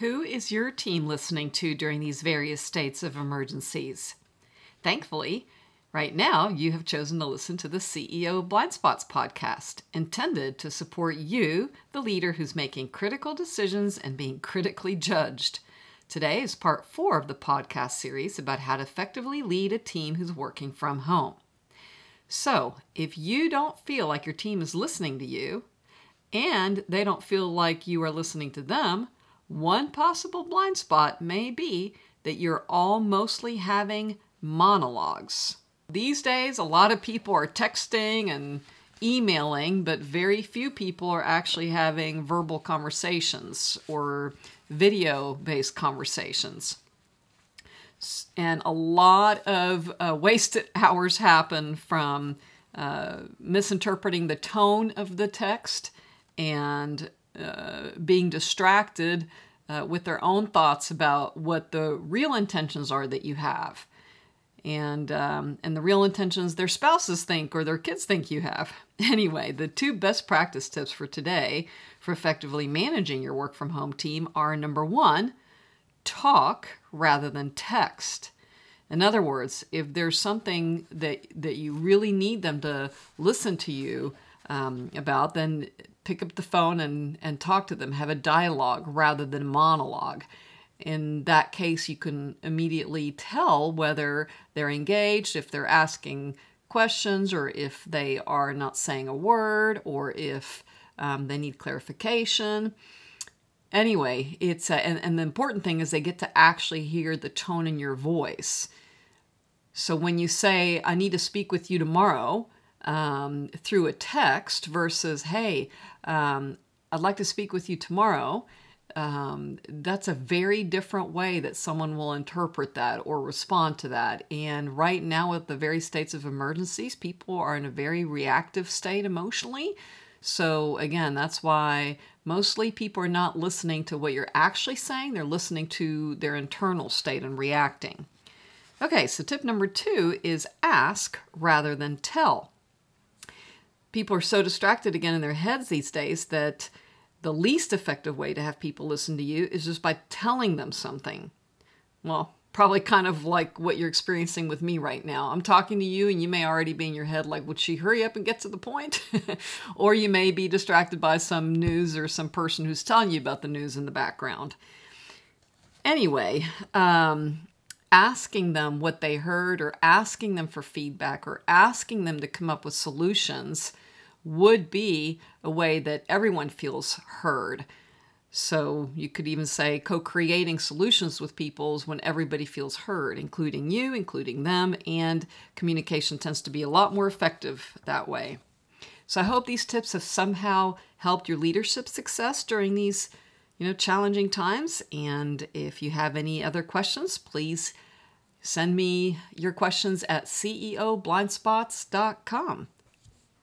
Who is your team listening to during these various states of emergencies? Thankfully, right now you have chosen to listen to the CEO Blind Spots podcast, intended to support you, the leader who's making critical decisions and being critically judged. Today is part four of the podcast series about how to effectively lead a team who's working from home. So, if you don't feel like your team is listening to you and they don't feel like you are listening to them, one possible blind spot may be that you're all mostly having monologues. These days, a lot of people are texting and emailing, but very few people are actually having verbal conversations or video based conversations. And a lot of uh, wasted hours happen from uh, misinterpreting the tone of the text and uh, being distracted uh, with their own thoughts about what the real intentions are that you have. And um, and the real intentions their spouses think or their kids think you have. Anyway the two best practice tips for today for effectively managing your work from home team are number one talk rather than text. In other words if there's something that that you really need them to listen to you um, about then pick up the phone and, and talk to them, have a dialogue rather than a monologue. In that case, you can immediately tell whether they're engaged, if they're asking questions, or if they are not saying a word, or if um, they need clarification. Anyway, it's a, and, and the important thing is they get to actually hear the tone in your voice. So when you say, I need to speak with you tomorrow, um, through a text versus, hey, um, I'd like to speak with you tomorrow. Um, that's a very different way that someone will interpret that or respond to that. And right now, with the very states of emergencies, people are in a very reactive state emotionally. So, again, that's why mostly people are not listening to what you're actually saying, they're listening to their internal state and reacting. Okay, so tip number two is ask rather than tell people are so distracted again in their heads these days that the least effective way to have people listen to you is just by telling them something. Well, probably kind of like what you're experiencing with me right now. I'm talking to you, and you may already be in your head like, would she hurry up and get to the point? or you may be distracted by some news or some person who's telling you about the news in the background. Anyway, um, asking them what they heard or asking them for feedback or asking them to come up with solutions would be a way that everyone feels heard. So you could even say co creating solutions with people is when everybody feels heard, including you, including them, and communication tends to be a lot more effective that way. So I hope these tips have somehow helped your leadership success during these you know challenging times. And if you have any other questions please send me your questions at ceoblindspots.com